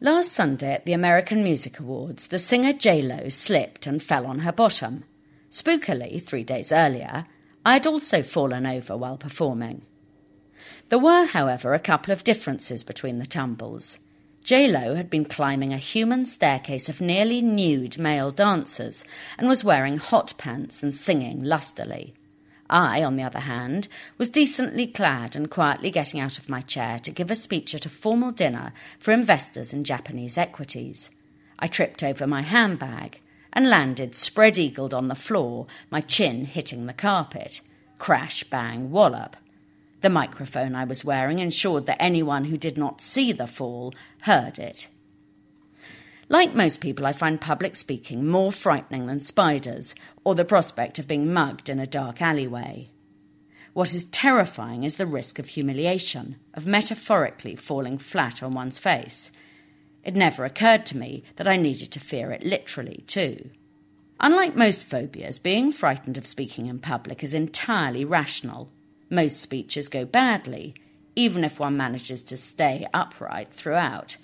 Last Sunday at the American Music Awards, the singer J-Lo slipped and fell on her bottom. Spookily, three days earlier, I had also fallen over while performing. There were, however, a couple of differences between the tumbles. J-Lo had been climbing a human staircase of nearly nude male dancers and was wearing hot pants and singing lustily. I, on the other hand, was decently clad and quietly getting out of my chair to give a speech at a formal dinner for investors in Japanese equities. I tripped over my handbag and landed spread eagled on the floor, my chin hitting the carpet. Crash, bang, wallop. The microphone I was wearing ensured that anyone who did not see the fall heard it. Like most people, I find public speaking more frightening than spiders or the prospect of being mugged in a dark alleyway. What is terrifying is the risk of humiliation, of metaphorically falling flat on one's face. It never occurred to me that I needed to fear it literally, too. Unlike most phobias, being frightened of speaking in public is entirely rational. Most speeches go badly, even if one manages to stay upright throughout.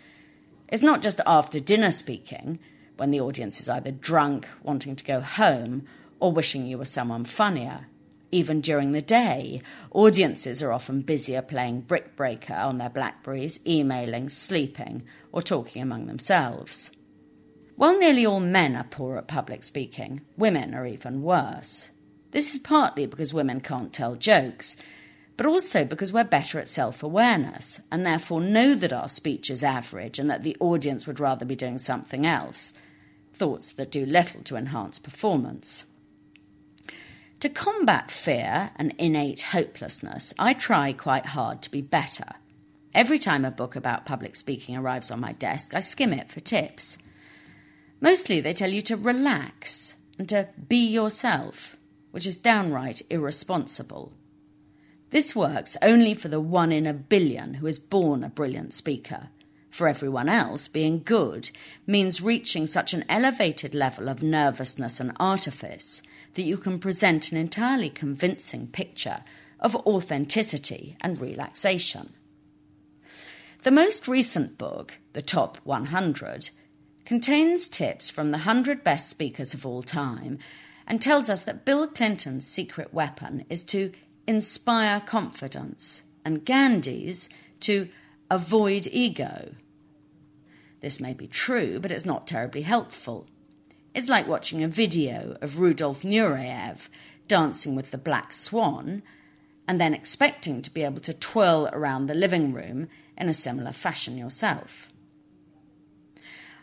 It's not just after dinner speaking, when the audience is either drunk, wanting to go home, or wishing you were someone funnier. Even during the day, audiences are often busier playing Brick Breaker on their Blackberries, emailing, sleeping, or talking among themselves. While nearly all men are poor at public speaking, women are even worse. This is partly because women can't tell jokes, but also because we're better at self awareness and therefore know that our speech is average and that the audience would rather be doing something else. Thoughts that do little to enhance performance. To combat fear and innate hopelessness, I try quite hard to be better. Every time a book about public speaking arrives on my desk, I skim it for tips. Mostly they tell you to relax and to be yourself, which is downright irresponsible. This works only for the one in a billion who is born a brilliant speaker. For everyone else, being good means reaching such an elevated level of nervousness and artifice that you can present an entirely convincing picture of authenticity and relaxation. The most recent book, The Top 100, contains tips from the 100 best speakers of all time and tells us that Bill Clinton's secret weapon is to inspire confidence, and Gandhi's to avoid ego. This may be true, but it's not terribly helpful. It's like watching a video of Rudolf Nureyev dancing with the black swan and then expecting to be able to twirl around the living room in a similar fashion yourself.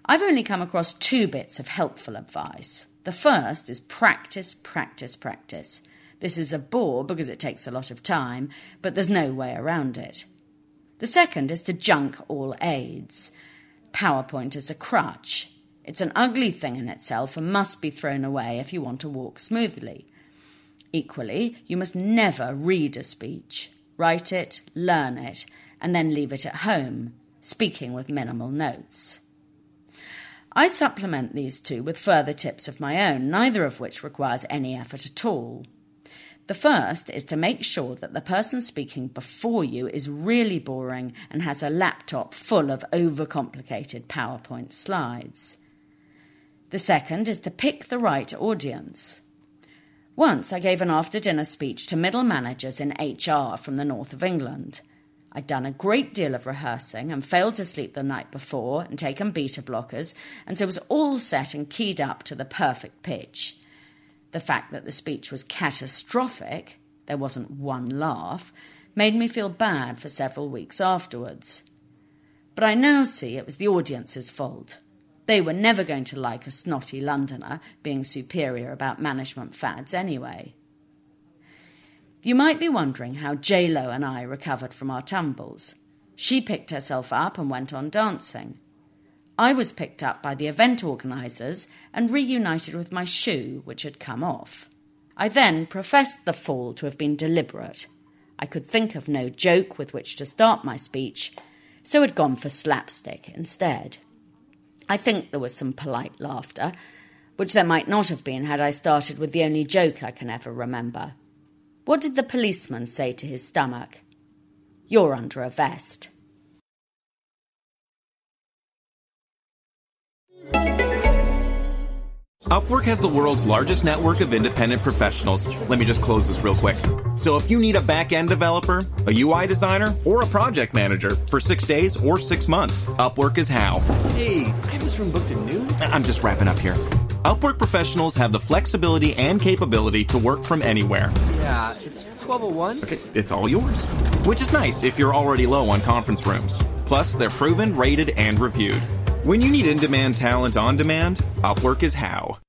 I've only come across two bits of helpful advice. The first is practice, practice, practice. This is a bore because it takes a lot of time, but there's no way around it. The second is to junk all aids. PowerPoint is a crutch. It's an ugly thing in itself and must be thrown away if you want to walk smoothly. Equally, you must never read a speech. Write it, learn it, and then leave it at home, speaking with minimal notes. I supplement these two with further tips of my own, neither of which requires any effort at all. The first is to make sure that the person speaking before you is really boring and has a laptop full of overcomplicated PowerPoint slides. The second is to pick the right audience. Once I gave an after dinner speech to middle managers in HR from the north of England. I'd done a great deal of rehearsing and failed to sleep the night before and taken beta blockers, and so was all set and keyed up to the perfect pitch. The fact that the speech was catastrophic, there wasn't one laugh, made me feel bad for several weeks afterwards. But I now see it was the audience's fault. They were never going to like a snotty Londoner being superior about management fads anyway. You might be wondering how J Lo and I recovered from our tumbles. She picked herself up and went on dancing. I was picked up by the event organisers and reunited with my shoe, which had come off. I then professed the fall to have been deliberate. I could think of no joke with which to start my speech, so had gone for slapstick instead. I think there was some polite laughter, which there might not have been had I started with the only joke I can ever remember. What did the policeman say to his stomach? You're under a vest. Upwork has the world's largest network of independent professionals. Let me just close this real quick. So if you need a back-end developer, a UI designer, or a project manager for six days or six months, Upwork is how. Hey, I have this room booked at noon. I'm just wrapping up here. Upwork professionals have the flexibility and capability to work from anywhere. Yeah, it's 1201. Okay, it's all yours. Which is nice if you're already low on conference rooms. Plus, they're proven, rated, and reviewed. When you need in demand talent on demand, Upwork is how.